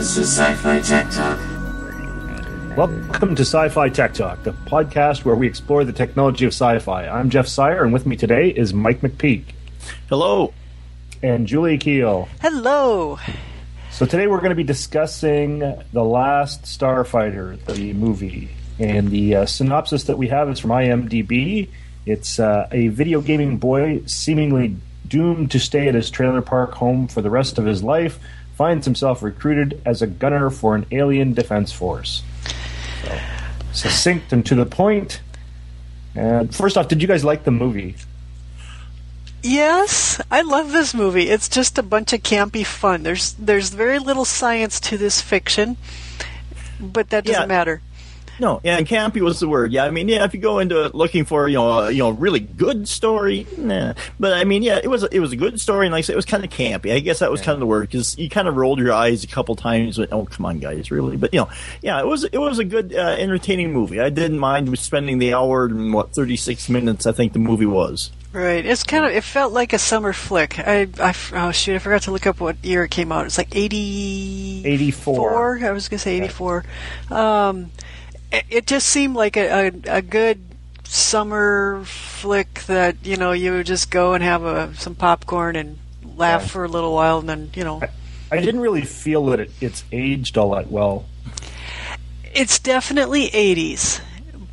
This is Sci-Fi Tech Talk. Welcome to Sci-Fi Tech Talk, the podcast where we explore the technology of sci-fi. I'm Jeff Sire, and with me today is Mike McPeak Hello. and Julie Keel. Hello. So today we're going to be discussing The Last Starfighter, the movie. And the uh, synopsis that we have is from IMDb. It's uh, a video gaming boy seemingly doomed to stay at his trailer park home for the rest of his life finds himself recruited as a gunner for an alien defense force. So, succinct and to the point. And first off, did you guys like the movie? Yes, I love this movie. It's just a bunch of campy fun. There's there's very little science to this fiction, but that doesn't Yeah. matter. No, yeah, and campy was the word. Yeah, I mean, yeah, if you go into it looking for you know a, you know really good story, nah. But I mean, yeah, it was it was a good story, and like I said, it was kind of campy. I guess that was kind of the word because you kind of rolled your eyes a couple times. With, oh, come on, guys, really? But you know, yeah, it was it was a good, uh, entertaining movie. I didn't mind spending the hour and what thirty six minutes. I think the movie was. Right. It's kind of it felt like a summer flick. I, I oh shoot, I forgot to look up what year it came out. It's like 80 84. I was going to say 84. Um it, it just seemed like a, a a good summer flick that, you know, you would just go and have a some popcorn and laugh Yeah. for a little while and then, you know, I didn't really feel that it, it's aged all that well. it's definitely 80s.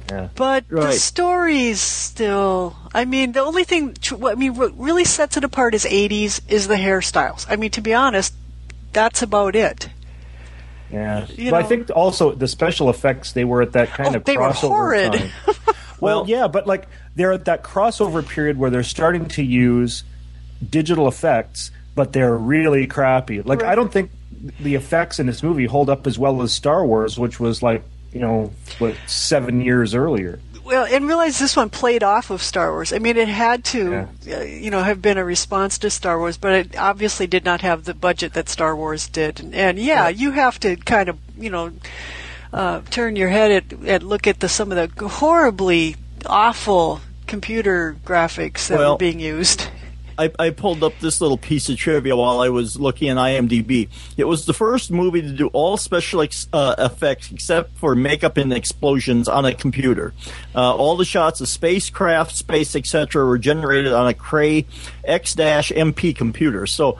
Yeah. But the Right. story's still. I mean, the only thing. what- I mean, what really sets it apart is 80s is the hairstyles. I mean, to be honest, that's about it. Yeah, You but I think also the special effects they were at that kind Oh, of they were crossover horrid. time. well, yeah, but like they're at that crossover period where they're starting to use digital effects, but they're really crappy. Like I don't think the effects in this movie hold up as well as Star Wars, which was like you know what seven years earlier. Well, and realize this one played off of Star Wars. I mean, it had to, uh, you know, have been a response to Star Wars, but it obviously did not have the budget that Star Wars did. And, and yeah, you have to kind of, you know, uh, turn your head at, and look at the some of the horribly awful computer graphics that Well- were being used. I, I pulled up this little piece of trivia while I was looking at IMDb. It was the first movie to do all special ex, uh, effects except for makeup and explosions on a computer. Uh, all the shots of spacecraft, space, etc., were generated on a Cray X-MP computer. So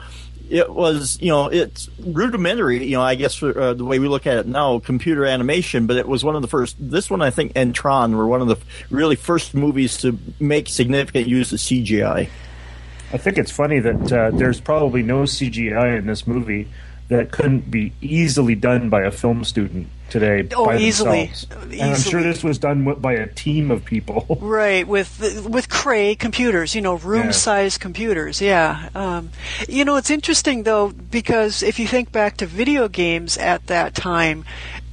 it was, you know, it's rudimentary, you know, I guess for uh, the way we look at it now, computer animation, but it was one of the first. This one, I think, and Tron were one of the really first movies to make significant use of CGI. I think it's funny that uh, there's probably no CGI in this movie that couldn't be easily done by a film student today Oh, easily. themselves. And I'm sure this was done by a team of people. Right, with with Cray computers, you know, room-sized computers. Yeah. Um, you know, it's interesting though because if you think back to video games at that time,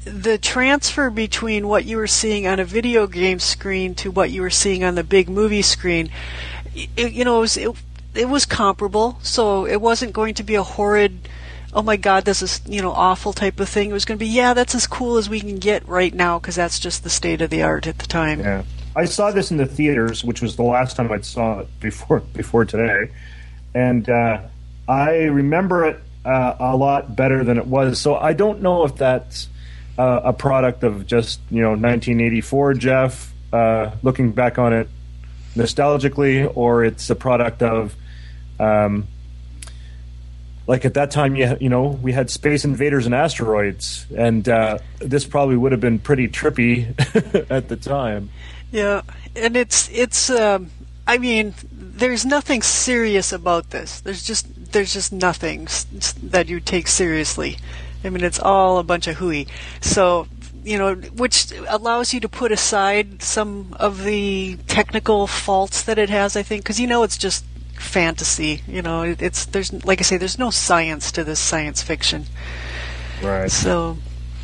the transfer between what you were seeing on a video game screen to what you were seeing on the big movie screen, it, you know, it was, it, it was comparable. So it wasn't going to be a horrid. Oh my God, this is you know awful type of thing. It was going to be yeah, that's as cool as we can get right now because that's just the state of the art at the time. Yeah, I saw this in the theaters, which was the last time I saw it before before today, and uh, I remember it uh, a lot better than it was. So I don't know if that's uh, a product of just you know 1984 Jeff uh, looking back on it nostalgically, or it's a product of um, like at that time you you know we had space invaders and asteroids and uh, this probably would have been pretty trippy at the time Yeah, and it's it's. Um, I mean, there's nothing serious about this. There's just there's just nothing that you take seriously. I mean, it's all a bunch of hooey. So you know, which allows you to put aside some of the technical faults that it has. I think because you know it's just fantasy. You know, it, it's there's like I say, there's no science to this science fiction. right So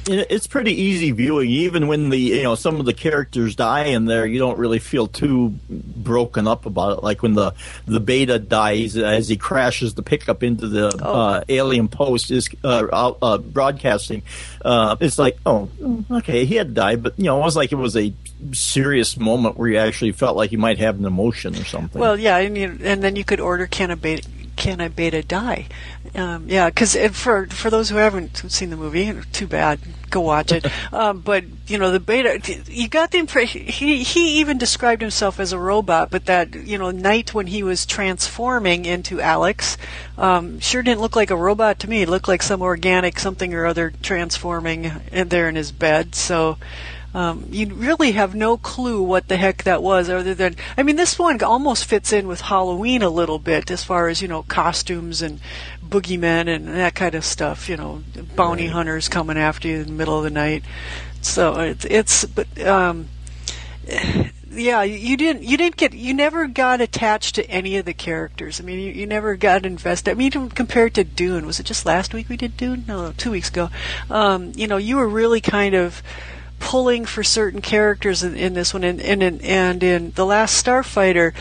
It's pretty easy viewing, even when the you know some of the characters die in there. You don't really feel too broken up about it. Like when the the beta dies as he crashes the pickup into the uh, alien post is uh, uh, broadcasting. Uh, it's like, oh, okay, he had died, but you know, it was like it was a serious moment where you actually felt like you might have an emotion or something. Well, yeah, and, you, and then you could order cannibal can a beta die? Um, yeah, because for for those who haven't seen the movie, too bad. Go watch it. um, but you know, the beta, you got the impression he he even described himself as a robot, but that you know night when he was transforming into Alex, um, sure didn't look like a robot to me. It looked like some organic something or other transforming in there in his bed. So um, you really have no clue what the heck that was, other than I mean, this one almost fits in with Halloween a little bit as far as you know costumes and boogeymen and that kind of stuff. You know, bounty right. hunters coming after you in the middle of the night. So it's it's but um, yeah, you didn't you didn't get you never got attached to any of the characters. I mean, you, you never got invested. I mean, even compared to Dune, was it just last week we did Dune? No, two weeks ago. Um, you know, you were really kind of pulling for certain characters in, in this one, and, and, and in the last Starfighter,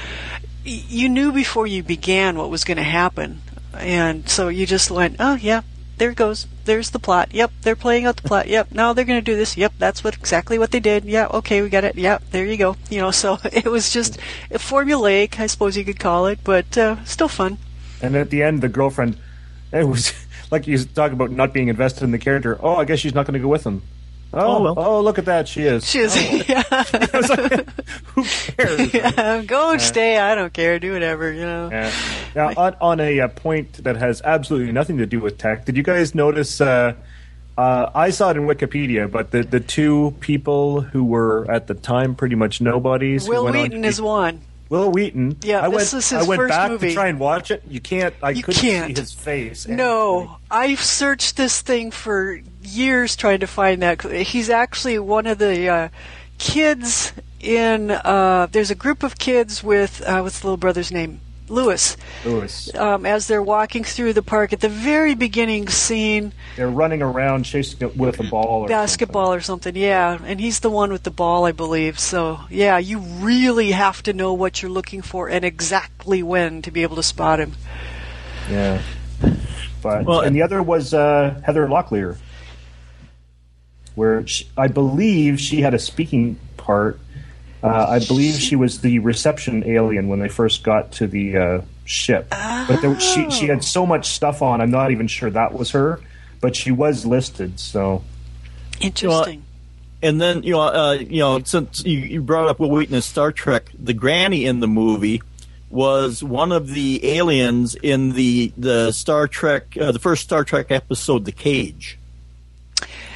you knew before you began what was going to happen, and so you just went, "Oh yeah, there goes. There's the plot. Yep, they're playing out the plot. Yep, now they're going to do this. Yep, that's what exactly what they did. Yeah, okay, we got it. Yep, there you go. You know, so it was just formulaic, I suppose you could call it, but uh, still fun. And at the end, the girlfriend, it was like you talk about not being invested in the character. Oh, I guess she's not going to go with him. Oh, oh, well. oh, look at that. She is. She is. Oh. Yeah. like, who cares? Yeah, go and stay. I don't care. Do whatever, you know. Yeah. Now, on, on a, uh, point that has absolutely nothing to do with tech, did you guys notice? Uh, uh, I saw it in Wikipedia, but the, the two people who were at the time pretty much nobodies. Wil Wheaton is one. Wil Wheaton. Yeah, I this went, is his I went first back movie. to try and watch it. You can't. I you couldn't can't. see his face. No, I've searched this thing for years trying to find that. He's actually one of the uh, kids in. Uh, there's a group of kids with uh, what's the little brother's name? Lewis. Lewis. Um, as they're walking through the park at the very beginning scene. They're running around chasing it with a ball or basketball something. or something. Yeah, and he's the one with the ball, I believe. So yeah, you really have to know what you're looking for and exactly when to be able to spot him. Yeah. But well, and the other was uh, Heather Locklear, where she, I believe she had a speaking part uh, I believe she was the reception alien when they first got to the uh, ship. Oh. But there, she she had so much stuff on. I'm not even sure that was her, but she was listed. So interesting. and then you know, uh, you know, since you, you brought up Wil Wheaton in Star Trek, the granny in the movie was one of the aliens in the the Star Trek, uh, the first Star Trek episode, The Cage.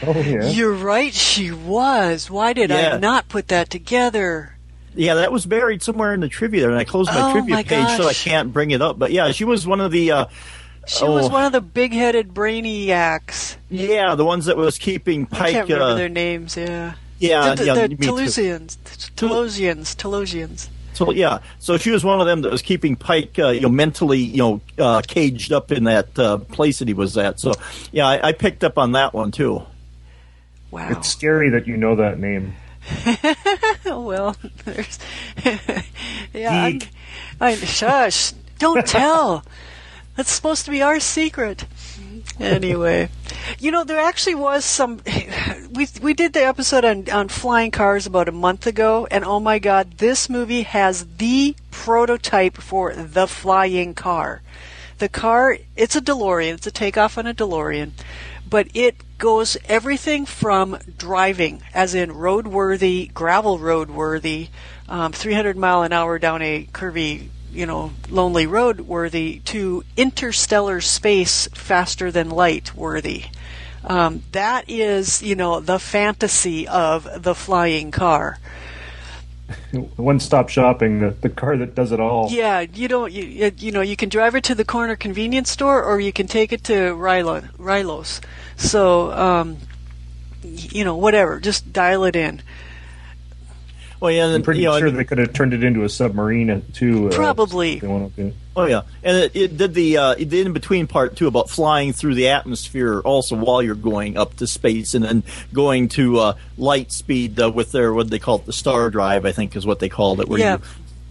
Oh, yeah. You're right, she was. Why did yeah. I not put that together? Yeah, that was buried somewhere in the trivia, and I closed my oh, trivia my page gosh. so I can't bring it up. But yeah, she was one of the. Uh, she oh, was one of the big-headed brainiacs. Yeah, the ones that was keeping Pike. I can't remember uh, their names. Yeah. Yeah, the, yeah, the, me the. So yeah, so she was one of them that was keeping Pike, uh, you know, mentally, you know, uh, caged up in that uh, place that he was at. So yeah, I, I picked up on that one too. Wow. It's scary that you know that name. well, there's. yeah. I, I, shush. Don't tell. That's supposed to be our secret. Anyway, you know there actually was some. We we did the episode on on flying cars about a month ago, and oh my god, this movie has the prototype for the flying car. The car, it's a DeLorean. It's a takeoff on a DeLorean but it goes everything from driving, as in roadworthy, gravel roadworthy, um, 300 mile an hour down a curvy, you know, lonely road worthy, to interstellar space faster than light worthy. Um, that is, you know, the fantasy of the flying car. One stop shopping, the, the car that does it all. Yeah, you don't, you, you know, you can drive it to the corner convenience store or you can take it to Rilo, Rylos. So, um, you know, whatever, just dial it in. Well, yeah, I'm pretty you know, sure they could have turned it into a submarine too. Uh, Probably. Oh yeah, and it, it did the uh, it did in between part too about flying through the atmosphere also while you're going up to space and then going to uh, light speed uh, with their what they call it the star drive I think is what they called it where Yeah.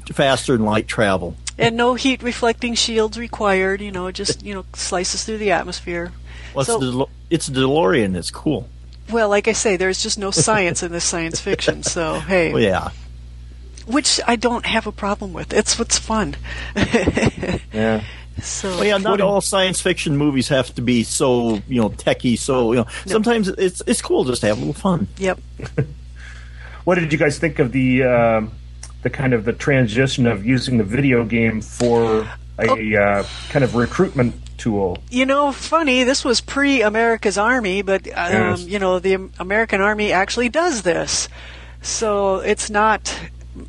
you faster than light travel. And no heat reflecting shields required, you know, it just, you know, slices through the atmosphere. Well, So- it's, the, it's a DeLorean. It's cool. Well, like I say, there's just no science in this science fiction, so hey. Well, yeah. Which I don't have a problem with. It's what's fun. Yeah. So Well, yeah, not all science fiction movies have to be so you know techie. So you know, sometimes it's it's cool just to have a little fun. Yep. What did you guys think of the um the kind of the transition of using the video game for a Oh. uh, kind of recruitment tool? You know, funny. This was pre-America's Army, but um, Yes. you know, the American Army actually does this. So it's not.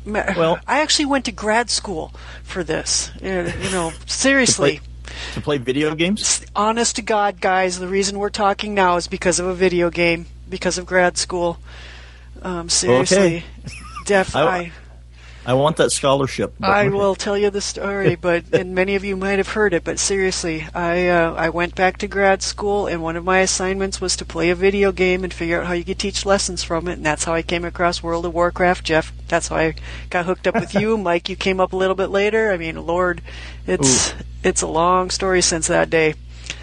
Well- I actually went to grad school for this. Uh, You know, seriously. To play video games. honest to God, guys, the reason we're talking now is because of a video game, because of grad school. Um, seriously, def. I- I, I want that scholarship. I will tell you the story, but and many of you might have heard it. But seriously, I uh, I went back to grad school, and one of my assignments was to play a video game and figure out how you could teach lessons from it. And that's how I came across World of Warcraft. Jeff, that's how I got hooked up with you. Mike, you came up a little bit later. I mean, Lord, it's it's a long story since that day.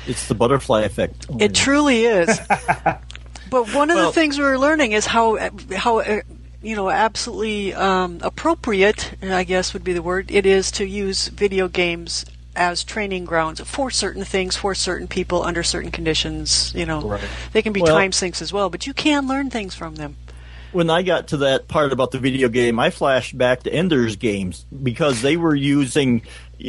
It's the butterfly effect. It truly is. but one of Well- the things we were learning is how how uh, you know absolutely um, appropriate, I guess would be the word, it is to use video games as training grounds for certain things for certain people under certain conditions. You know, Right. they can be Well- time sinks as well, but you can learn things from them. when I got to that part about the video game, I flashed back to Ender's games because they were using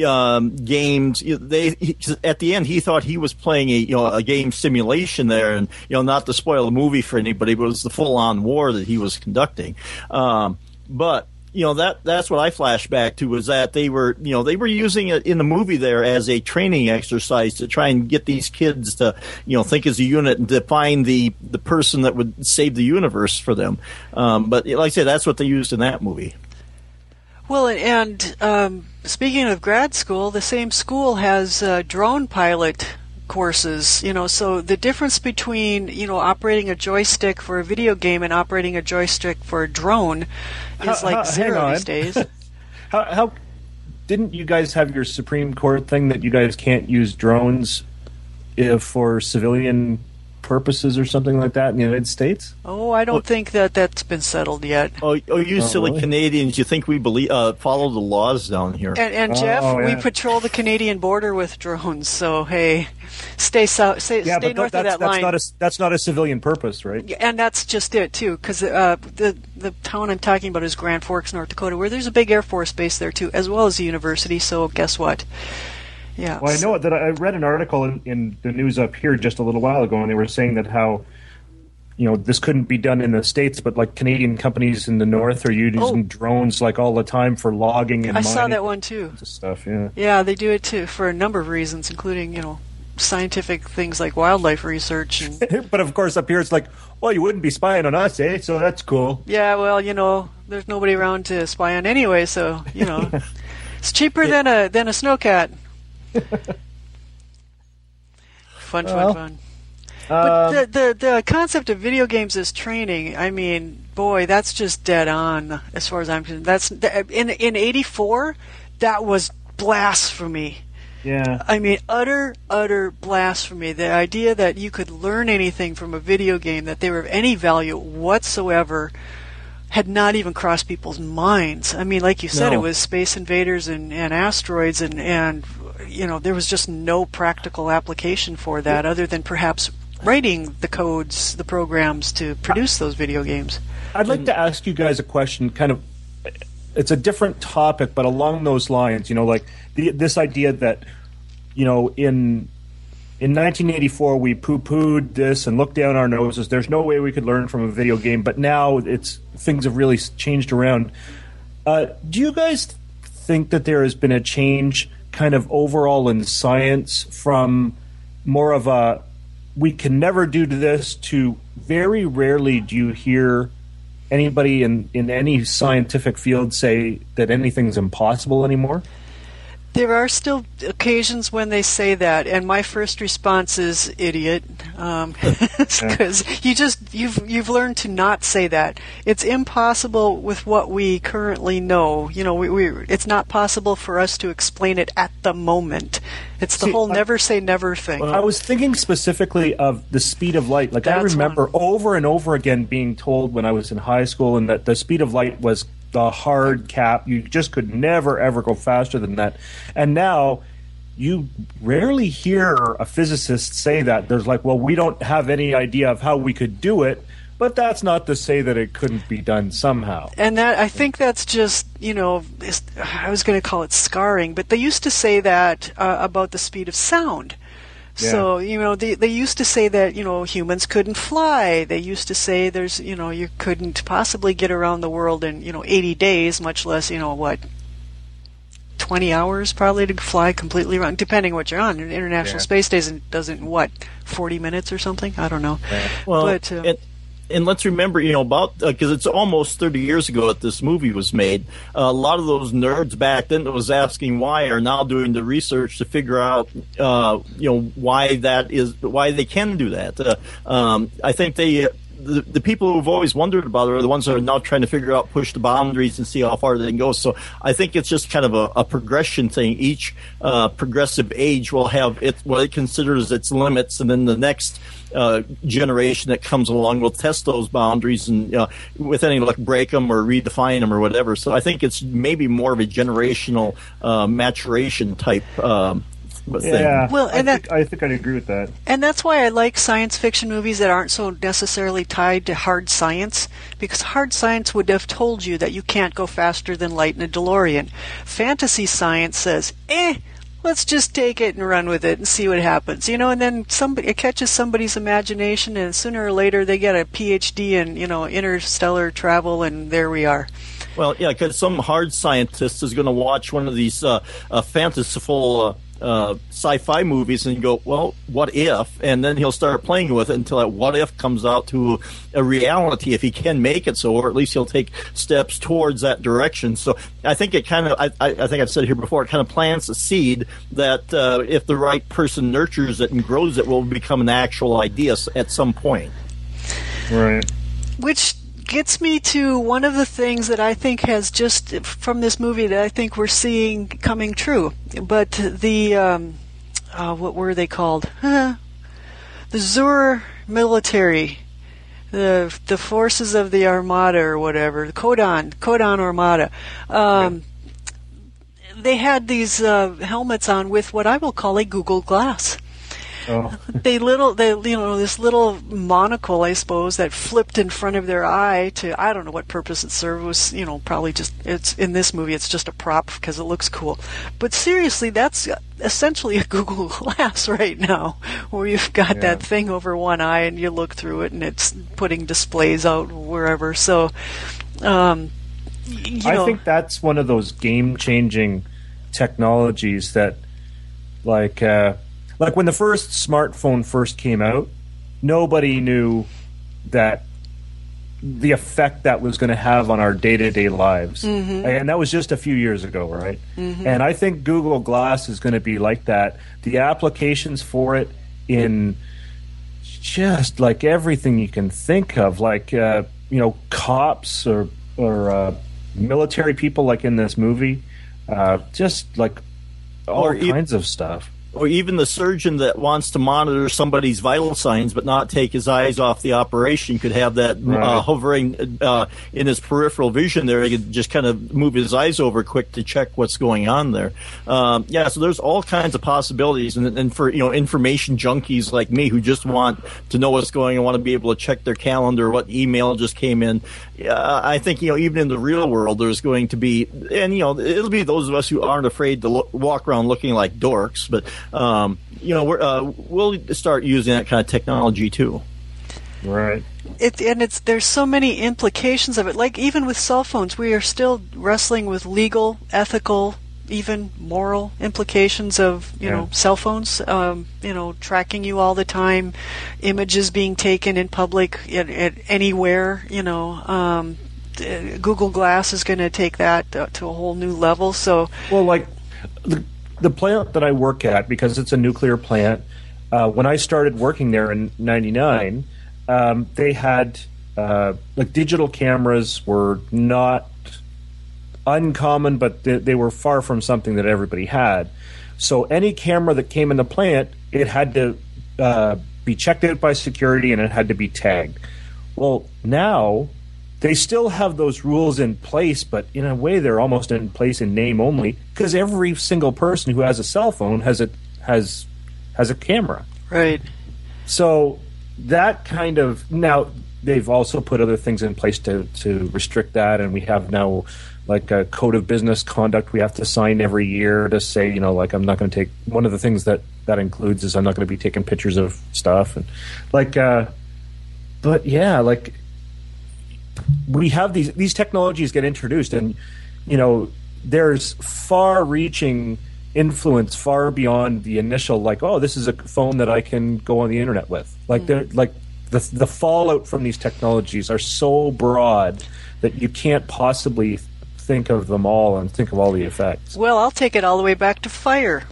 um, games. They he, at the end he thought he was playing a you know a game simulation there, and you know not to spoil the movie for anybody, but it was the full on war that he was conducting. Um, but you know that that's what I flashed back to was that they were you know they were using it in the movie there as a training exercise to try and get these kids to you know think as a unit and define the the person that would save the universe for them. Um, but like I said, that's what they used in that movie. Well, and um, speaking of grad school, the same school has uh, drone pilot courses. You know, so the difference between you know operating a joystick for a video game and operating a joystick for a drone is How- like how- zero these days. How, how didn't you guys have your Supreme Court thing that you guys can't use drones if for civilian purposes or something like that in the United States? Oh, I don't think that that's been settled yet. Oh, oh you Oh, silly really? Canadians! You think we believe uh, follow the laws down here? And, and Oh, Jeff, we yeah. patrol the Canadian border with drones. So hey, stay south, stay, Yeah, stay north that, of that's, that that's line. not a that's not a civilian purpose, right? Yeah, and that's just it too, because uh, the the town I'm talking about is Grand Forks, North Dakota, where there's a big Air Force base there too, as well as a university. So guess what? Yeah. Well, I know that I read an article in, in the news up here just a little while ago, and they were saying that how, you know, this couldn't be done in the states, but like Canadian companies in the north are using Oh. drones like all the time for logging and I saw that one too. stuff. Yeah. Yeah, they do it too for a number of reasons, including you know scientific things like wildlife research and but of course, up here it's like, well, you wouldn't be spying on us, eh? So that's cool. yeah, well, you know, there's nobody around to spy on anyway, so you know, it's cheaper than a than a snowcat. fun, fun, Well, fun. But Um, the, the the concept of video games as training, I mean, boy, that's just dead on as far as I'm concerned. That's in in '84, that was blasphemy. yeah. I mean, utter, utter blasphemy. The idea that you could learn anything from a video game, that they were of any value whatsoever, had not even crossed people's minds. I mean, like you said, No. it was Space Invaders and, and asteroids, and, and, you know, there was just no practical application for that other than perhaps writing the codes, the programs to produce those video games. I'd like to ask you guys a question. Kind of, it's a different topic, but along those lines. You know, like the, this idea that, you know, in in 1984 we poo-pooed this and looked down our noses. There's no way we could learn from a video game, but now it's things have really changed around. Uh, do you guys think that there has been a change, kind of overall in science, from more of a we can never do this to very rarely do you hear anybody in, in any scientific field say that anything's impossible anymore? There are still occasions when they say that, and my first response is idiot, um, because you just you've you've learned to not say that. It's impossible with what we currently know. You know, we, we it's not possible for us to explain it at the moment. It's the See, whole I- never say never thing. I was thinking specifically of the speed of light. Like I remember one. over and over again being told when I was in high school, and that the speed of light was the hard cap. You just could never ever go faster than that. And now, you rarely hear a physicist say that. There's like, well, we don't have any idea of how we could do it, but that's not to say that it couldn't be done somehow. And that I think that's just you know I was going to call it scarring, but they used to say that uh, about the speed of sound. Yeah. So you know they they used to say that you know humans couldn't fly. They used to say there's you know you couldn't possibly get around the world in you know 80 days, much less you know what 20 hours probably to fly completely around, depending what you're on. An International yeah. Space Station doesn't what 40 minutes or something. I don't know. Well, but, uh, it, and let's remember, you know, about because uh, it's almost 30 years ago that this movie was made. Uh, a lot of those nerds back then that was asking why are now doing the research to figure out, uh, you know, why that is, why they can do that. Uh, um, I think they. The, the people who've always wondered about it are the ones that are now trying to figure out, push the boundaries, and see how far they can go. So I think it's just kind of a, a progression thing. Each uh, progressive age will have it, what it considers its limits, and then the next uh, generation that comes along will test those boundaries and uh, with any luck break them or redefine them or whatever. So I think it's maybe more of a generational uh, maturation type. Um, yeah, well, and I, that, think, I think I'd agree with that. And that's why I like science fiction movies that aren't so necessarily tied to hard science, because hard science would have told you that you can't go faster than light in a DeLorean. Fantasy science says, eh, let's just take it and run with it and see what happens. You know, and then somebody it catches somebody's imagination, and sooner or later they get a PhD in you know interstellar travel, and there we are. Well, yeah, because some hard scientist is going to watch one of these uh, uh, fanciful uh, uh, sci-fi movies and go, well, what if? And then he'll start playing with it until that what if comes out to a reality if he can make it so, or at least he'll take steps towards that direction. So I think it kind of, I, I think I've said it here before, it kind of plants a seed that uh, if the right person nurtures it and grows it, will become an actual idea at some point. Right. Which gets me to one of the things that I think has just from this movie that I think we're seeing coming true. But the um, uh, what were they called? the Xur military, the the forces of the Armada or whatever, the Kodan Kodan Armada. Um, They had these uh, helmets on with what I will call a Google Glass. Oh. they little they you know this little monocle I suppose that flipped in front of their eye to I don't know what purpose it served it was you know probably just it's in this movie it's just a prop because it looks cool but seriously that's essentially a Google Glass right now where you've got yeah. that thing over one eye and you look through it and it's putting displays out wherever so um, I know. think that's one of those game changing technologies that like uh, like when the first smartphone first came out, nobody knew that the effect that was going to have on our day-to-day lives mm-hmm. and that was just a few years ago right mm-hmm. and i think google glass is going to be like that the applications for it in just like everything you can think of like uh, you know cops or or uh, military people like in this movie uh, just like all or kinds e- of stuff or even the surgeon that wants to monitor somebody's vital signs but not take his eyes off the operation could have that uh, right. uh, hovering uh, in his peripheral vision there. He could just kind of move his eyes over quick to check what's going on there. Um, yeah, so there's all kinds of possibilities, and, and, for you know information junkies like me who just want to know what's going and want to be able to check their calendar, what email just came in. Uh, I think you know even in the real world there's going to be, and you know it'll be those of us who aren't afraid to look, walk around looking like dorks, but um, you know, uh, we'll start using that kind of technology too. Right. It, and it's there's so many implications of it. Like even with cell phones, we are still wrestling with legal, ethical, even moral implications of you yeah. know cell phones. Um, you know, tracking you all the time, images being taken in public at, at anywhere. You know, um, Google Glass is going to take that to a whole new level. So, well, like the the plant that I work at, because it's a nuclear plant, uh, when I started working there in '99, um, they had uh, like digital cameras were not uncommon, but they, they, were far from something that everybody had. So any camera that came in the plant, it had to uh, be checked out by security and it had to be tagged. Well, now they still have those rules in place, but in a way they're almost in place in name only because every single person who has a cell phone has a has has a camera. Right. So that kind of now they've also put other things in place to to restrict that, and we have now like a code of business conduct we have to sign every year to say you know like I'm not going to take one of the things that that includes is I'm not going to be taking pictures of stuff and like uh but yeah like we have these these technologies get introduced and you know there's far reaching influence far beyond the initial like oh this is a phone that I can go on the internet with like they're mm-hmm. like the the fallout from these technologies are so broad that you can't possibly think of them all and think of all the effects. Well, I'll take it all the way back to fire.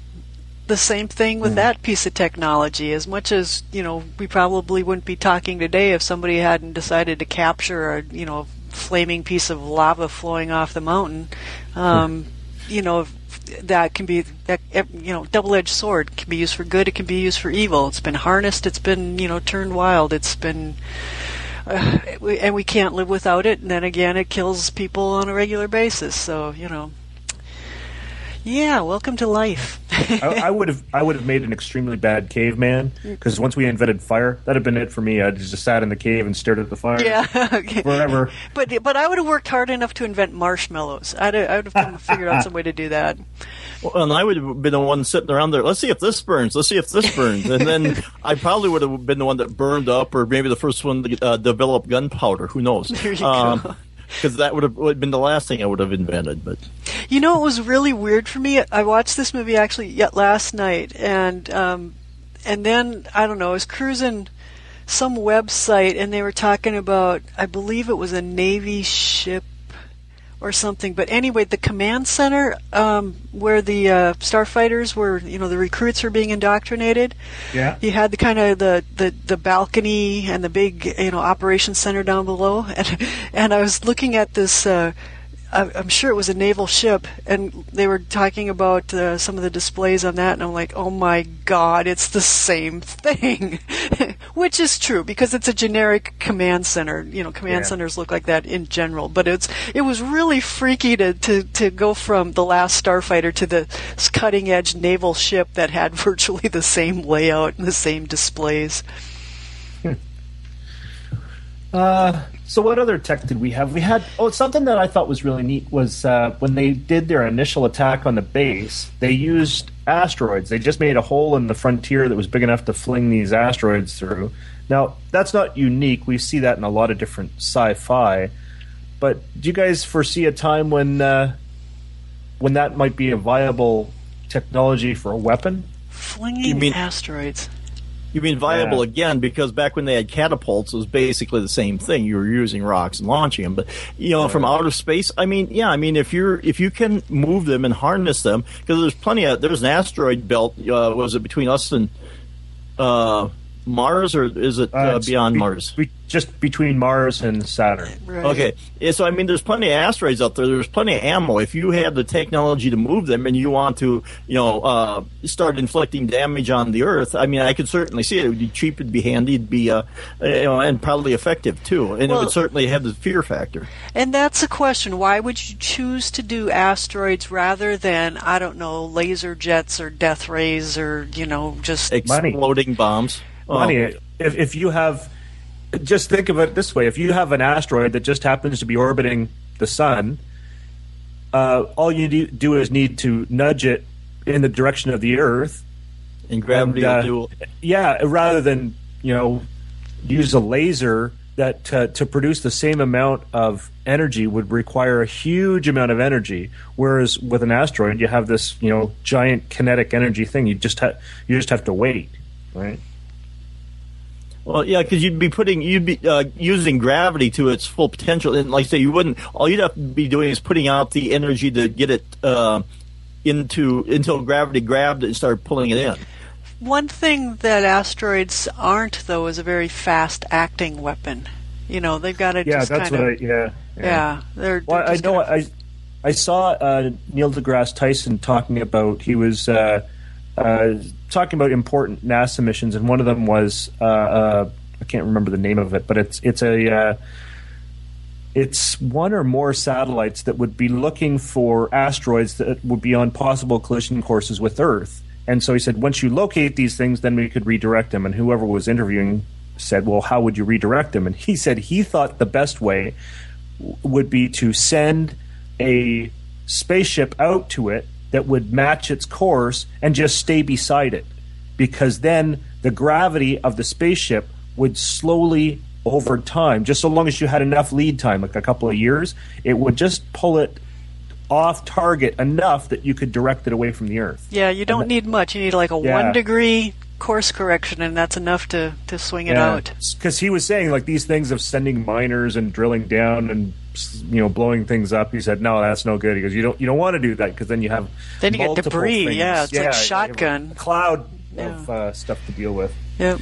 The same thing with that piece of technology. As much as you know, we probably wouldn't be talking today if somebody hadn't decided to capture a you know flaming piece of lava flowing off the mountain. Um, you know, that can be that you know double-edged sword it can be used for good it can be used for evil. It's been harnessed it's been you know turned wild it's been uh, and we can't live without it and then again it kills people on a regular basis. So you know. Yeah welcome to life I, I would have I would have made an extremely bad caveman because once we invented fire, that'd have been it for me. I just sat in the cave and stared at the fire yeah okay. forever. but but I would have worked hard enough to invent marshmallows I'd, I would have come- figured out some way to do that Well, and I would have been the one sitting around there. Let's see if this burns. Let's see if this burns. And then I probably would have been the one that burned up, or maybe the first one to uh, develop gunpowder. Who knows? There you go. Because that would have would have been the last thing I would have invented. But You know, it was really weird for me. I watched this movie actually yet last night, and um, and then I don't know. I was cruising some website, and they were talking about. I believe it was a Navy ship or something. But anyway, the command center um, where the uh, starfighters were, you know, the recruits were being indoctrinated. Yeah. You had the kind of the, the, the balcony and the big, you know, operations center down below, and and I was looking at this. Uh, I'm sure it was a naval ship, and they were talking about uh, some of the displays on that, and I'm like, oh my god, it's the same thing, which is true because it's a generic command center. You know, command Yeah. centers look like that in general, but it's it was really freaky to to to go from the last starfighter to the cutting edge naval ship that had virtually the same layout and the same displays. Uh, so what other tech did we have? We had oh something that I thought was really neat was uh, when they did their initial attack on the base, they used asteroids. They just made a hole in the frontier that was big enough to fling these asteroids through. Now that's not unique. We see that in a lot of different sci-fi. But do you guys foresee a time when uh, when that might be a viable technology for a weapon? Flinging You mean- asteroids. You mean viable Yeah. again because back when they had catapults, it was basically the same thing. You were using rocks and launching them, but you know, from outer space. I mean, yeah, I mean, if you're if you can move them and harness them, because there's plenty of there's an asteroid belt. Uh, was it between us and uh, Mars, or is it uh, it's beyond be- Mars? be- just between Mars and Saturn. Right. Okay, yeah, so I mean, there's plenty of asteroids out there. There's plenty of ammo. If you have the technology to move them, and you want to, you know, uh, start inflicting damage on the Earth, I mean, I could certainly see it. It would be cheap, it'd be handy, it'd be, uh, you know, and probably effective too. And it would certainly have the fear factor. And that's a question. Why would you choose to do asteroids rather than, I don't know, laser jets or death rays or, you know, just. Money. Exploding Oh, money. If, if you have, just think of it this way: if you have an asteroid that just happens to be orbiting the sun, uh, all you do, do is need to nudge it in the direction of the Earth. and gravity and, uh. Yeah, rather than you know use a laser that uh, to produce the same amount of energy would require a huge amount of energy. Whereas with an asteroid, you have this you know giant kinetic energy thing. You just ha- you just have to wait, right? Well, yeah, because you'd be putting, you'd be uh, using gravity to its full potential, and like I say, you wouldn't. All you'd have to be doing is putting out the energy to get it uh, into until gravity grabbed it and started pulling it in. One thing that asteroids aren't, though, is a very fast acting weapon. You know, they've got to Yeah, just that's kind what of. I yeah. yeah, they're. Well, they're I know. kinda- I I saw uh, Neil deGrasse Tyson talking about he was uh, uh, talking about important NASA missions, and one of them was uh, uh I can't remember the name of it, but it's it's a uh, it's one or more satellites that would be looking for asteroids that would be on possible collision courses with Earth. And so he said, once you locate these things, then we could redirect them. And whoever was interviewing said, well, how would you redirect them? And he said he thought the best way would be to send a spaceship out to it that would match its course and just stay beside it. Because then the gravity of the spaceship would slowly over time, just so long as you had enough lead time, like a couple of years, it would just pull it off target enough that you could direct it away from the Earth. Yeah, you don't need much. You need like a Yeah. one degree course correction, and that's enough to, to swing it out. Because he was saying like these things of sending miners and drilling down and you know blowing things up. He said, "No, that's no good." He goes, "You don't you don't want to do that because then you have Then you get debris, things. yeah, it's like you a shotgun. cloud Yeah. of uh, stuff to deal with." Yep.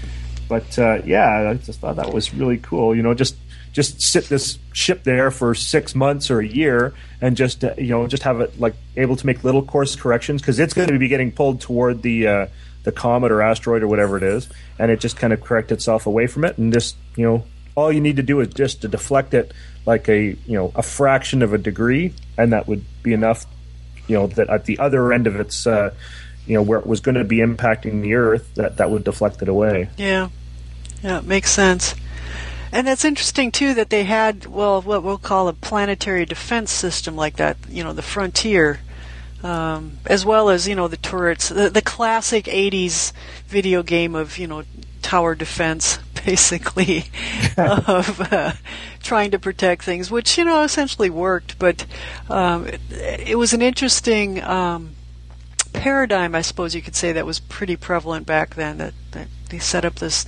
But uh, yeah, I just thought that was really cool. You know, just just sit this ship there for six months or a year, and just uh, you know just have it like able to make little course corrections because it's going to be getting pulled toward the uh, the comet or asteroid or whatever it is, and it just kind of correct itself away from it, and just you know all you need to do is just to deflect it like a you know a fraction of a degree, and that would be enough. You know that at the other end of its uh, you know where it was going to be impacting the Earth, that that would deflect it away. Yeah. Yeah, it makes sense. And it's interesting too that they had well what we'll call a planetary defense system like that, you know, the frontier, um, as well as you know the turrets, the, the classic '80s video game of you know tower defense, basically, of uh, trying to protect things, which you know essentially worked. But um, it, it was an interesting. Um, paradigm, I suppose you could say, that was pretty prevalent back then. That, that they set up this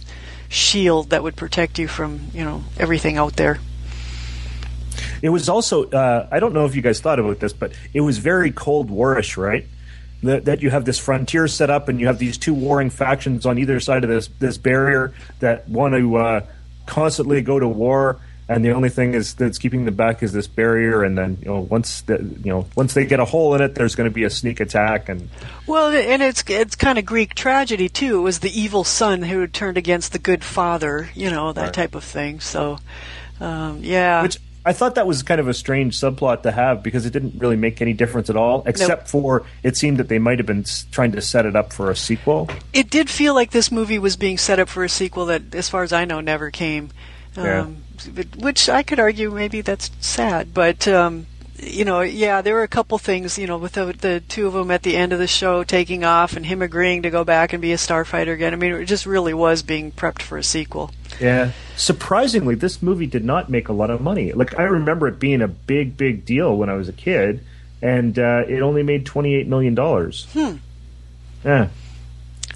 shield that would protect you from, you know, everything out there. It was also uh, I don't know if you guys thought about this, but it was very Cold Warish, right? That, that you have this frontier set up, and you have these two warring factions on either side of this this barrier that want to uh, constantly go to war, and the only thing is that's keeping them back is this barrier. And then you know once the, you know once they get a hole in it, there's going to be a sneak attack, and Well, and it's it's kind of Greek tragedy too. It was the evil son who turned against the good father, you know, that Right. type of thing. So, um, yeah, which I thought that was kind of a strange subplot to have because it didn't really make any difference at all, except for it seemed that they might have been trying to set it up for a sequel. it did feel like this movie was being set up for a sequel that, as far as I know, never came. Yeah. Um, Which I could argue maybe that's sad, but um, you know, yeah, there were a couple things, you know, with the, the two of them at the end of the show taking off and him agreeing to go back and be a starfighter again. I mean, it just really was being prepped for a sequel. Yeah. Surprisingly, this movie did not make a lot of money. Like I remember it being a big, big deal when I was a kid, and uh, it only made twenty eight million dollars. Hmm. Yeah.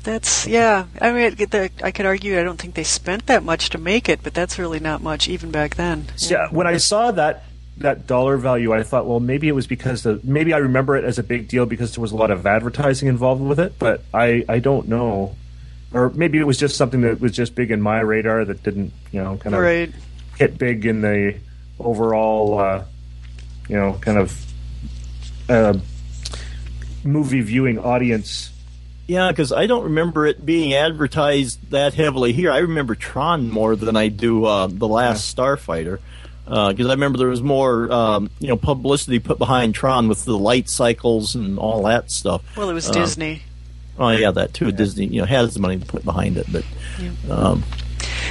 That's yeah. I mean, it- the, I could argue I don't think they spent that much to make it, but that's really not much even back then. So, yeah, when I saw that that dollar value, I thought, well, maybe it was because the maybe I remember it as a big deal because there was a lot of advertising involved with it, but I I don't know, or maybe it was just something that was just big in my radar that didn't you know kind of Right. hit big in the overall uh, you know kind of uh, movie viewing audience. Yeah, because I don't remember it being advertised that heavily here. I remember Tron more than I do uh, the last Starfighter. Because I remember there was more, um, you know, publicity put behind Tron with the light cycles and all that stuff. Well, it was Uh, Disney. Oh yeah, that too. Disney, you know, has the money to put behind it, but um,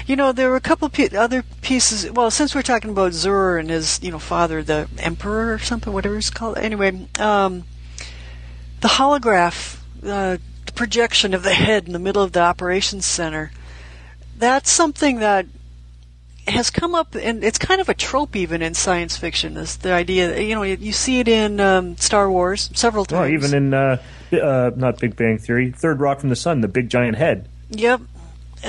You know, there were a couple pe- other pieces. Well, since we're talking about Xur and his, you know, father, the Emperor or something, whatever he's called. Anyway, um, the holograph, uh, the projection of the head in the middle of the operations center. That's something that has come up, and it's kind of a trope even in science fiction. Is the idea? that, You know, you, you see it in um, Star Wars several times. Well, even in uh, uh, not Big Bang Theory, Third Rock from the Sun, the big giant head. Yep.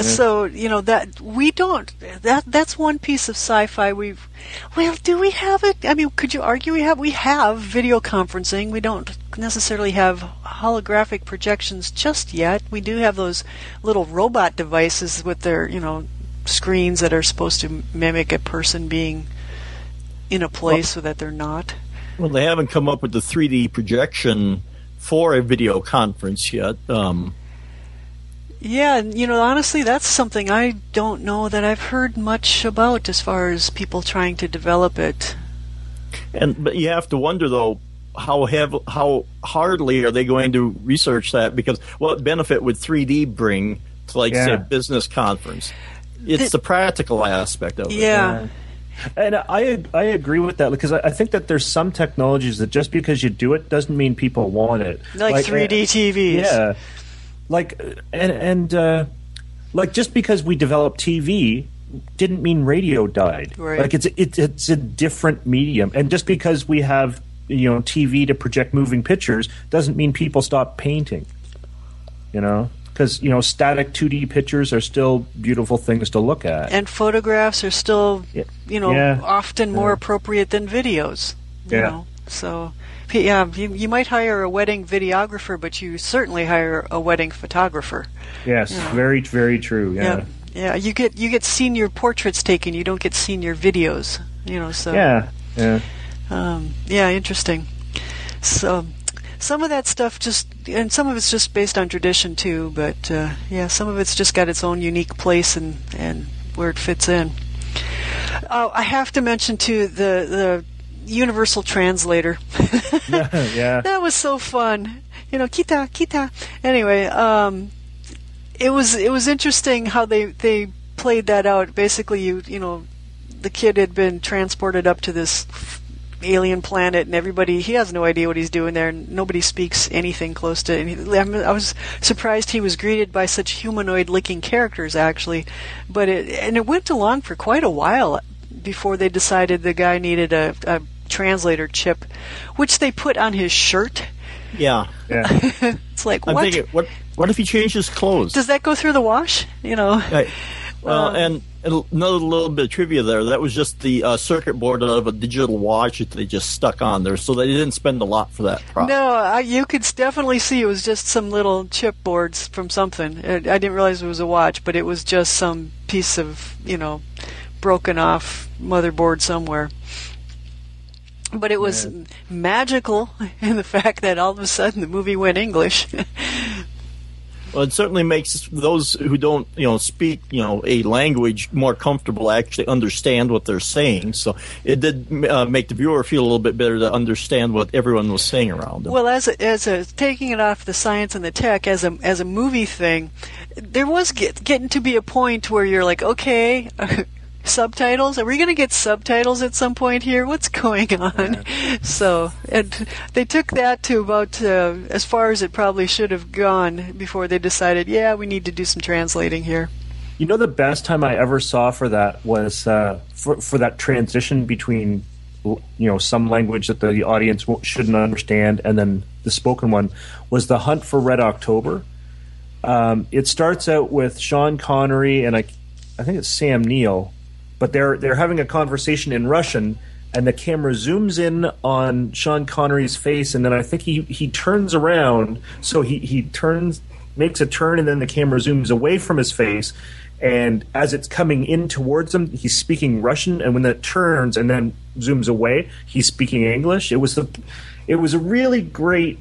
So you know that we don't. That that's one piece of sci-fi we've. Well, do we have it? I mean, could you argue we have? We have video conferencing. We don't necessarily have holographic projections just yet. We do have those little robot devices with their you know screens that are supposed to mimic a person being in a place so that they're not. well, they haven't come up with the 3D projection for a video conference yet. Um, Yeah, you know, honestly, that's something I don't know that I've heard much about as far as people trying to develop it. And but you have to wonder though, how have how hardly are they going to research that? Because what benefit would 3D bring to like say a business conference? It's The- the, practical aspect of it. Yeah. And I I agree with that because I, I think that there's some technologies that just because you do it doesn't mean people want it. Like, 3D TVs. Yeah, like and and uh, like just because we developed TV didn't mean radio died. Right. Like it's it, it's a different medium, and just because we have you know TV to project moving pictures doesn't mean people stop painting. You know. Because you know, static 2D pictures are still beautiful things to look at. And photographs are still, you know, Yeah. often more Yeah. appropriate than videos. You Yeah. know, so yeah, you, you might hire a wedding videographer, but you certainly hire a wedding photographer. Yes, very, very true. Yeah. Yeah, yeah. You get you get senior portraits taken. You don't get senior videos. You know, so Yeah. Yeah. Um, yeah, interesting. So, some of that stuff just, and some of it's just based on tradition too. But uh, yeah, some of it's just got its own unique place and and where it fits in. Oh, I have to mention too the the universal translator. yeah. that was so fun. You know, kita kita. Anyway, um, it was it was interesting how they they played that out. Basically, you you know, the kid had been transported up to this alien planet, and everybody he has no idea what he's doing there. And nobody speaks anything close to. And he, I was surprised he was greeted by such humanoid-looking characters, actually. But it and it went along for quite a while before they decided the guy needed a, a translator chip, which they put on his shirt. Yeah. Yeah. It's like I'm what thinking, what what if he changed his clothes? does that go through the wash? You know. Right. Well, Um, and, and another little bit of trivia there. That was just the uh, circuit board of a digital watch that they just stuck on there, so they didn't spend a lot for that. Prop. No, I, you could definitely see it was just some little chipboards from something. I, I didn't realize it was a watch, but it was just some piece of, you know, broken off motherboard somewhere. But it was magical in the fact that all of a sudden the movie went English. Well, it certainly makes those who don't, you know, speak, you know, a language more comfortable actually understand what they're saying. So it did uh, make the viewer feel a little bit better to understand what everyone was saying around them. Well, as a, as a taking it off the science and the tech as a as a movie thing, there was get, getting to be a point where you're like, okay, subtitles. Are we going to get subtitles at some point here? What's going on? So, and they took that to about uh, as far as it probably should have gone before they decided, yeah, we need to do some translating here. You know, the best time I ever saw for that was uh, for for that transition between you know some language that the audience shouldn't understand and then the spoken one was the Hunt for Red October. Um, it starts out with Sean Connery and I, I think it's Sam Neill, but they're they're having a conversation in Russian, and the camera zooms in on Sean Connery's face, and then I think he he turns around, so he he turns makes a turn, and then the camera zooms away from his face, and as it's coming in towards him, he's speaking Russian, and when that turns and then zooms away, he's speaking English. It was the it was a really great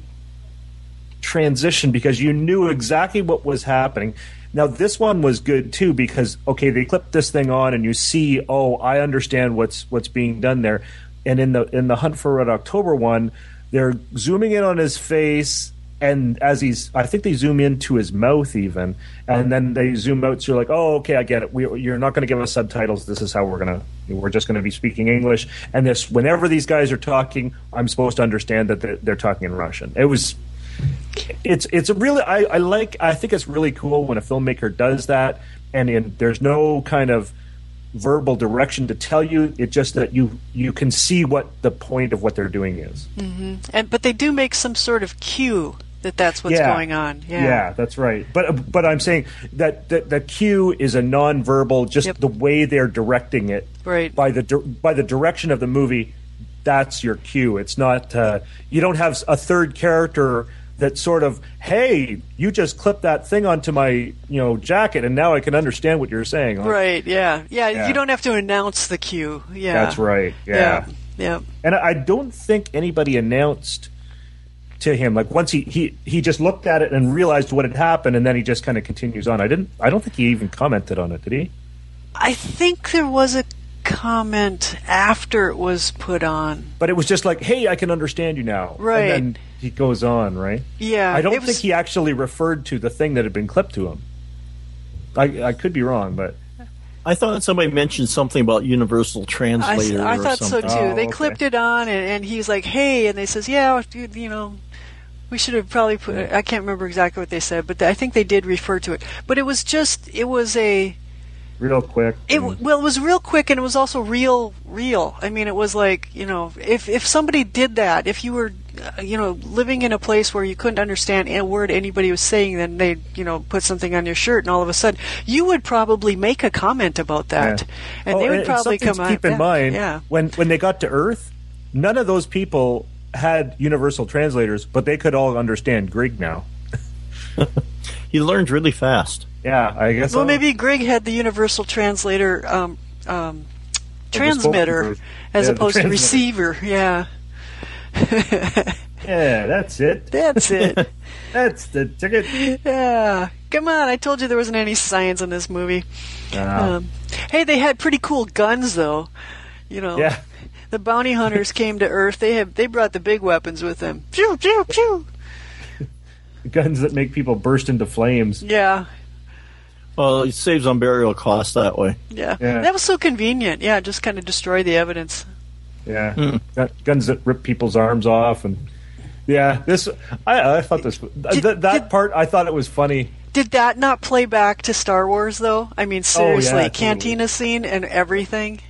transition because you knew exactly what was happening. Now this one was good too because okay, they clipped this thing on and you see, oh, I understand what's what's being done there. And in the in the Hunt for Red October one, they're zooming in on his face and as he's I think they zoom into his mouth even and then they zoom out so you're like, "Oh, okay, I get it. We, you're not going to give us subtitles. This is how we're going to we're just going to be speaking English." And this whenever these guys are talking, I'm supposed to understand that they're, they're talking in Russian. It was it's it's a really I, I like I think it's really cool when a filmmaker does that and in, there's no kind of verbal direction to tell you it just that you you can see what the point of what they're doing is And but they do make some sort of cue that that's what's Yeah. going on. Yeah. yeah that's right but but i'm saying that that the cue is a non-verbal just Yep. the way they're directing it Right. by the by the direction of the movie that's your cue it's not uh, you don't have a third character that sort of hey you just clipped that thing onto my you know jacket and now i can understand what you're saying Like, Right. Yeah. yeah. Yeah. You don't have to announce the cue. Yeah. that's right yeah, Yeah. Yeah. and i don't think anybody announced to him. Like once he he he just looked at it and realized what had happened, and then he just kind of continues on. I didn't. I don't think he even commented on it. Did he? I think there was a comment after it was put on. But it was just like, "Hey, I can understand you now." Right. And then he goes on, right? Yeah, I don't it was- think he actually referred to the thing that had been clipped to him. I I could be wrong, but I thought somebody mentioned something about Universal Translator I or thought so too. Oh, they okay. clipped it on, and, and he's like, "Hey," and they says, "Yeah, dude, you know." We should have probably put. I can't remember exactly what they said, but I think they did refer to it. But it was just. It was a. real quick. It well, it was real quick, and it was also real, real. I mean, it was like you know, if if somebody did that, if you were, you know, living in a place where you couldn't understand a word anybody was saying, then they, you know, put something on your shirt, and all of a sudden, you would probably make a comment about that, Yeah. and Oh, they would and probably something come to out. keep in yeah, mind yeah. when when they got to Earth, none of those people had universal translators, but they could all understand Grig now. He learned really fast. Yeah, I guess. Well, so. maybe Grig had the universal translator um, um, transmitter as Yeah, the opposed to receiver. Yeah, Yeah, that's it. that's it. That's the ticket. yeah, come on! I told you there wasn't any science in this movie. Ah, Um, hey, they had pretty cool guns, though. You know, yeah, the bounty hunters came to Earth. They have they brought the big weapons with them. Pew pew pew. guns that make people burst into flames. Yeah, Well, it saves on burial costs that way. yeah, Yeah. That was so convenient. Yeah, just kind of destroy the evidence. Yeah. Gun- guns that rip people's arms off, and yeah, this. I, I thought this th- th- that did- part. I thought it was funny. Did that not play back to Star Wars though? I mean, seriously, Oh, totally. cantina scene and everything.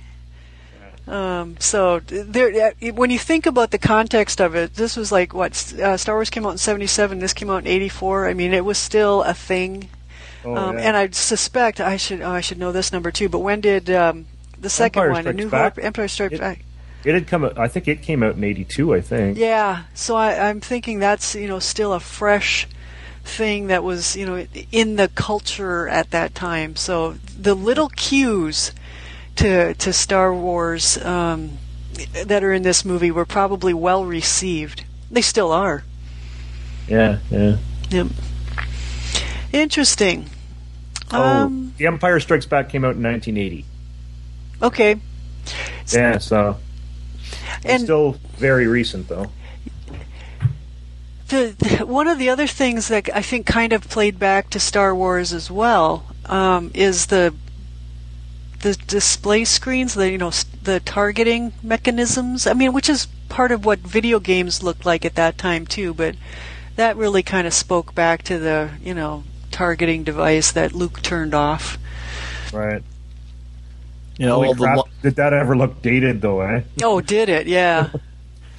Um, so there, uh, when you think about the context of it, this was like what uh, Star Wars came out in '77. This came out in '84. I mean, it was still a thing. Oh, um, yeah. And I suspect I should oh, I should know this number too. But when did um, the second Empire one, A New Back? Hope, Empire Strikes It- Back? It had come. out- I think it came out in '82. I think. Yeah, so I, I'm thinking that's you know still a fresh thing that was you know in the culture at that time. So the little cues to to Star Wars um, that are in this movie were probably well received. They still are. Yeah, yeah. Yep. Interesting. Oh, Um, The Empire Strikes Back came out in 1980. okay. Yeah, so And still very recent though. the, the, one of the other things that I think kind of played back to Star Wars as well um, is the the display screens, the you know the targeting mechanisms. I mean, which is part of what video games looked like at that time too. But that really kind of spoke back to the you know targeting device that Luke turned off. Right. You know, Holy all the lo- Did that ever look dated though, eh? Oh, did it? Yeah.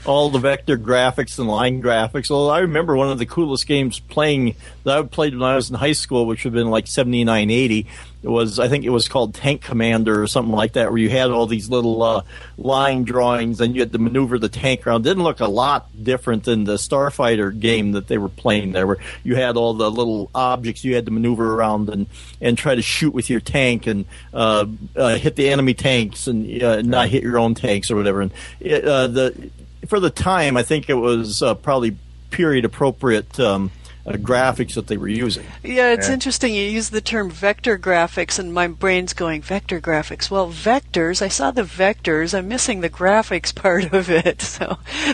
all the vector graphics and line graphics. Well, I remember one of the coolest games playing that I played when I was in high school, which would have been like seventy nine eighty. It was I think it was called Tank Commander or something like that, where you had all these little uh, line drawings and you had to maneuver the tank around. It didn't look a lot different than the Starfighter game that they were playing there, where you had all the little objects you had to maneuver around and and try to shoot with your tank and uh, uh, hit the enemy tanks and uh, not hit your own tanks or whatever. And it, uh, the for the time, I think it was uh, probably period appropriate um, uh, graphics that they were using. Yeah, it's Yeah. interesting. You use the term vector graphics, and my brain's going vector graphics. Well, vectors. I saw the vectors. I'm missing the graphics part of it. So,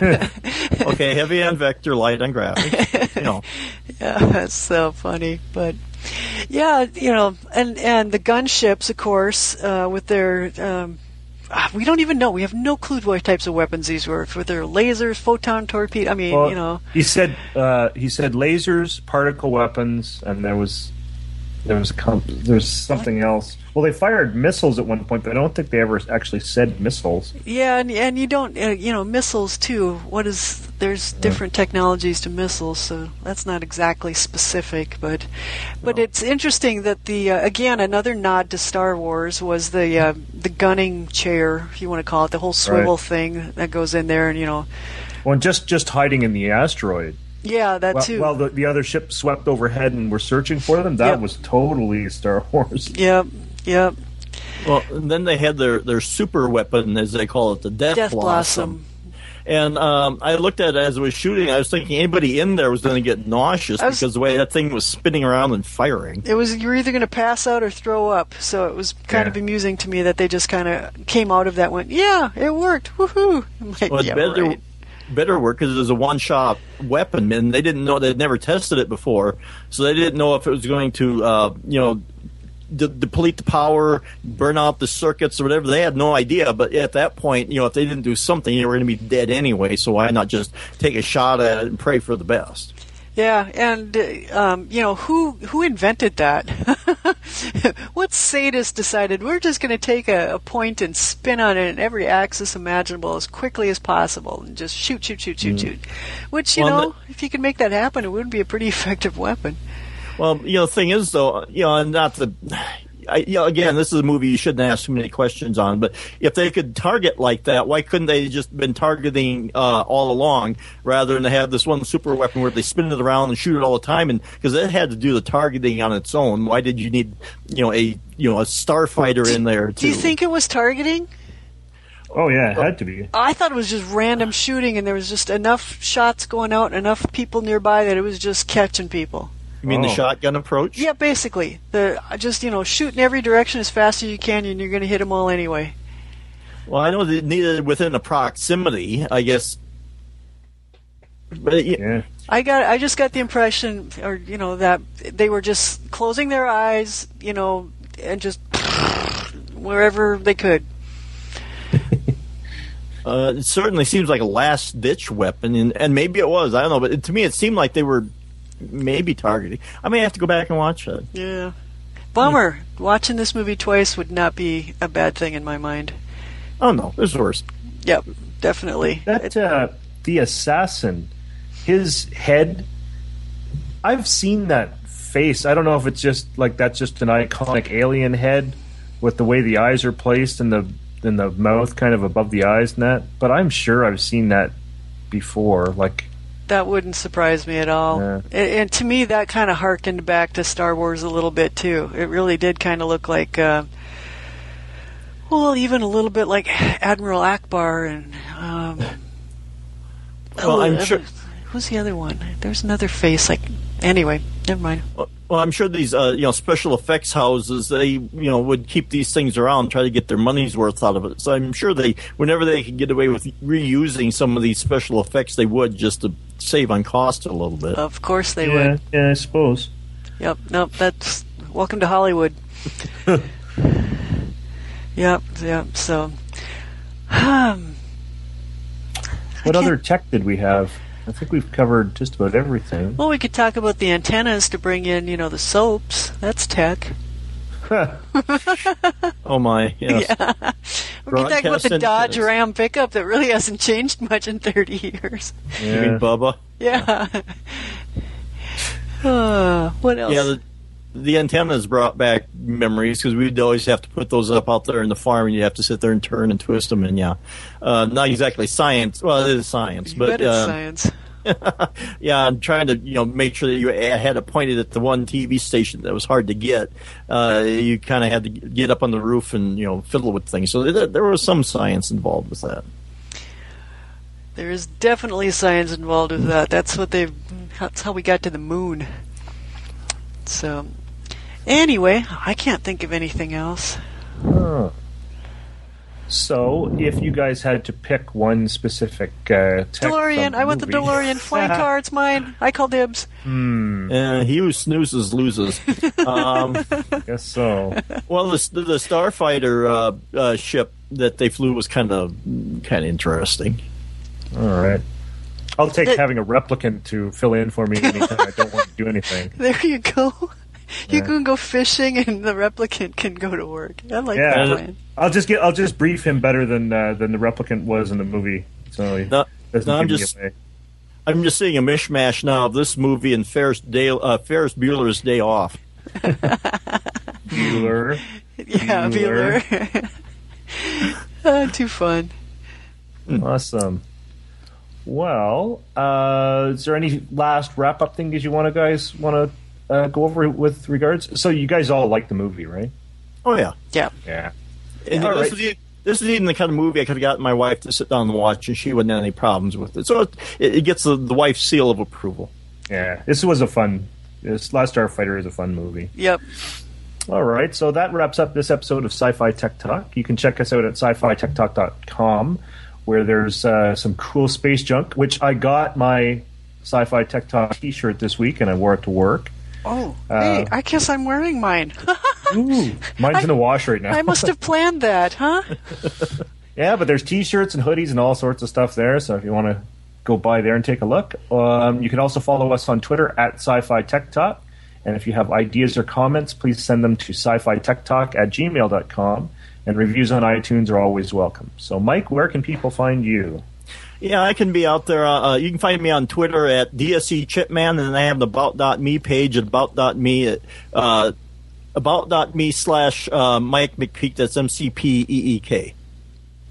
Okay, heavy on vector, light on graphics. You know, yeah, that's so funny. But yeah, you know, and and the gunships, of course, uh, with their. Um, ah, we don't even know. We have no clue what types of weapons these were. With their lasers, photon torpedo. I mean, Well, you know. he said uh, he said lasers, particle weapons, and there was there was there's something else. Well, they fired missiles at one point, but I don't think they ever actually said missiles. Yeah, and and you don't, uh, you know, missiles too. What is there's different technologies to missiles, so that's not exactly specific, but but it's interesting that the uh, again another nod to Star Wars was the uh, the gunning chair, if you want to call it, the whole swivel Right. thing that goes in there, and you know, Well, and just just hiding in the asteroid yeah, that while, too. while the, the other ship swept overhead and were searching for them. That Yep. was totally Star Wars. yep, yep. well, and then they had their their super weapon, as they call it, the Death, Death Blossom. Blossom. And um, I looked at it as it was shooting. I was thinking anybody in there was going to get nauseous was- because the way that thing was spinning around and firing. It was you were either going to pass out or throw up. So it was kind Yeah. of amusing to me that they just kind of came out of that. Went, yeah, it worked. Woohoo! I'm like, Well, yeah, better, right. better work because it was a one-shot weapon, and they didn't know they'd never tested it before, so they didn't know if it was going to, uh, you know, de- deplete the power, burn out the circuits, or whatever. They had no idea. But at that point, you know, if they didn't do something, they were going to be dead anyway. So why not just take a shot at it and pray for the best? Yeah, and uh, um, you know who who invented that? what sadist decided we're just going to take a, a point and spin on it in every axis imaginable as quickly as possible and just shoot, shoot, shoot, shoot, shoot. Which you Well, know, if you could make that happen, it would be a pretty effective weapon. Well, you know, the thing is, though, you know, and not the. I, you know, again, this is a movie you shouldn't ask too many questions on. But if they could target like that, why couldn't they just been targeting uh, all along rather than have this one super weapon where they spin it around and shoot it all the time? And because it had to do the targeting on its own, why did you need, you know, a you know a starfighter in there too? Do you think it was targeting? Oh yeah, it had to be. I thought it was just random shooting, and there was just enough shots going out, and enough people nearby that it was just catching people. You mean the Oh. shotgun approach? Yeah, basically, the just you know shoot in every direction as fast as you can, and you're going to hit them all anyway. Well, I know they needed within a proximity, I guess. But it, Yeah. I got I just got the impression, or you know, that they were just closing their eyes, you know, and just wherever they could. Uh, it certainly seems like a last ditch weapon, and, and maybe it was. I don't know, but it, to me, it seemed like they were maybe targeting. I may have to go back and watch it. Yeah. Bummer. Watching this movie twice would not be a bad thing in my mind. Oh no, there's worse. Yep, definitely. That uh, the assassin, his head. I've seen that face. I don't know if it's just like that's just an iconic alien head with the way the eyes are placed and the and the mouth kind of above the eyes and that. But I'm sure I've seen that before. Like That wouldn't surprise me at all. Yeah. And, to me, that kind of harkened back to Star Wars a little bit too. It really did kind of look like, uh, well, even a little bit like Admiral Ackbar and. Um, Well, I'm uh, sure- Who's the other one? There's another face. Like anyway, never mind. Well, well, I'm sure these uh, you know special effects houses they you know would keep these things around, try to get their money's worth out of it. So I'm sure they, whenever they could get away with reusing some of these special effects, they would just to save on cost a little bit. Of course they yeah, would. yeah, I suppose. Yep. Nope. That's welcome to Hollywood. yep. Yep. So. Um, What other tech did we have? I think we've covered just about everything. Well, we could talk about the antennas to bring in, you know, the soaps. That's tech. Oh my, yes. We could talk about the Dodge. Ram pickup that really hasn't changed much in 30 years. You mean Yeah. Bubba? Yeah. Uh, what else? Yeah, the, the antennas brought back memories because we'd always have to put those up out there in the farm, and you'd have to sit there and turn and twist them. And yeah, uh, not exactly science. Well, it is science, you but uh, science. yeah, I'm trying to you know make sure that you had it pointed at the one TV station that was hard to get. Uh, you kind of had to get up on the roof and you know fiddle with things. So there, there was some science involved with that. There is definitely science involved with that. That's what they. That's how we got to the moon. So, anyway, I can't think of anything else. Huh. So, if you guys had to pick one specific uh, tech DeLorean. from I want the movie- DeLorean. Flying car. It's mine. I call dibs. Hmm, Uh, he who snoozes loses. um, I guess so. well, the, the Starfighter uh, uh, ship that they flew was kind of kind of interesting. All right. I'll take The- having a replicant to fill in for me anytime I don't want to do anything. There you go. You Yeah. can go fishing, and the replicant can go to work. I like Yeah. that plan. I'll just get. I'll just brief him better than uh, than the replicant was in the movie. So he No, doesn't no, I'm give me just away. I'm just seeing a mishmash now of this movie and Ferris, Day, uh, Ferris Bueller's Day Off. Bueller. Yeah, Bueller. Bueller. Ah, too fun. Awesome. Well, uh, is there any last wrap up thing that you want to guys want to uh, go over with regards? So you guys all like the movie, right? Oh yeah, Yeah. Yeah. and All this right. was the this is even the kind of movie I could have gotten my wife to sit down and watch, and she wouldn't have any problems with it. So it, it gets the, the wife's seal of approval. Yeah, this was a fun. This Last Starfighter is a fun movie. Yep. All right, so that wraps up this episode of Sci-Fi Tech Talk. You can check us out at sci-fi-tech-talk.com, where there's uh, some cool space junk. Which I got my Sci-Fi Tech Talk T-shirt this week, and I wore it to work. Oh, hey, I guess I'm wearing mine. Ooh, mine's in the wash right now. I must have planned that, huh? Yeah, but there's T-shirts and hoodies and all sorts of stuff there. So if you want to go by there and take a look, um, you can also follow us on Twitter at Sci-Fi Tech Talk. And if you have ideas or comments, please send them to sci-fi tech talk at gmail.com. And reviews on iTunes are always welcome. So, Mike, where can people find you? Yeah, I can be out there. Uh, you can find me on Twitter at DSE Chipman, and I have the About.me page at About.me at uh, About.me slash uh, Mike McPeek. That's M C P E E K.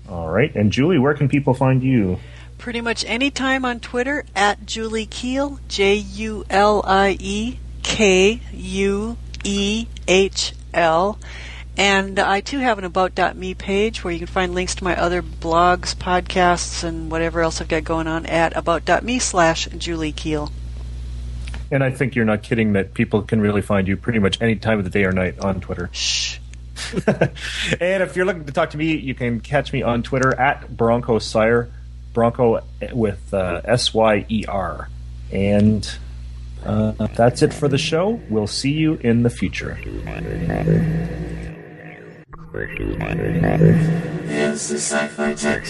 All right. And Julie, where can people find you? Pretty much any time on Twitter at Julie Kuehl, J U L I E K U E H L. And I too have an About.me page where you can find links to my other blogs, podcasts, and whatever else I've got going on at About.me slash Julie Kuehl. And I think you're not kidding that people can really find you pretty much any time of the day or night on Twitter. Shh. and if you're looking to talk to me, you can catch me on Twitter at Bronco Syer, Bronco with uh, S Y E R. And uh, that's it for the show. We'll see you in the future. It's the Sci-Fi Tech.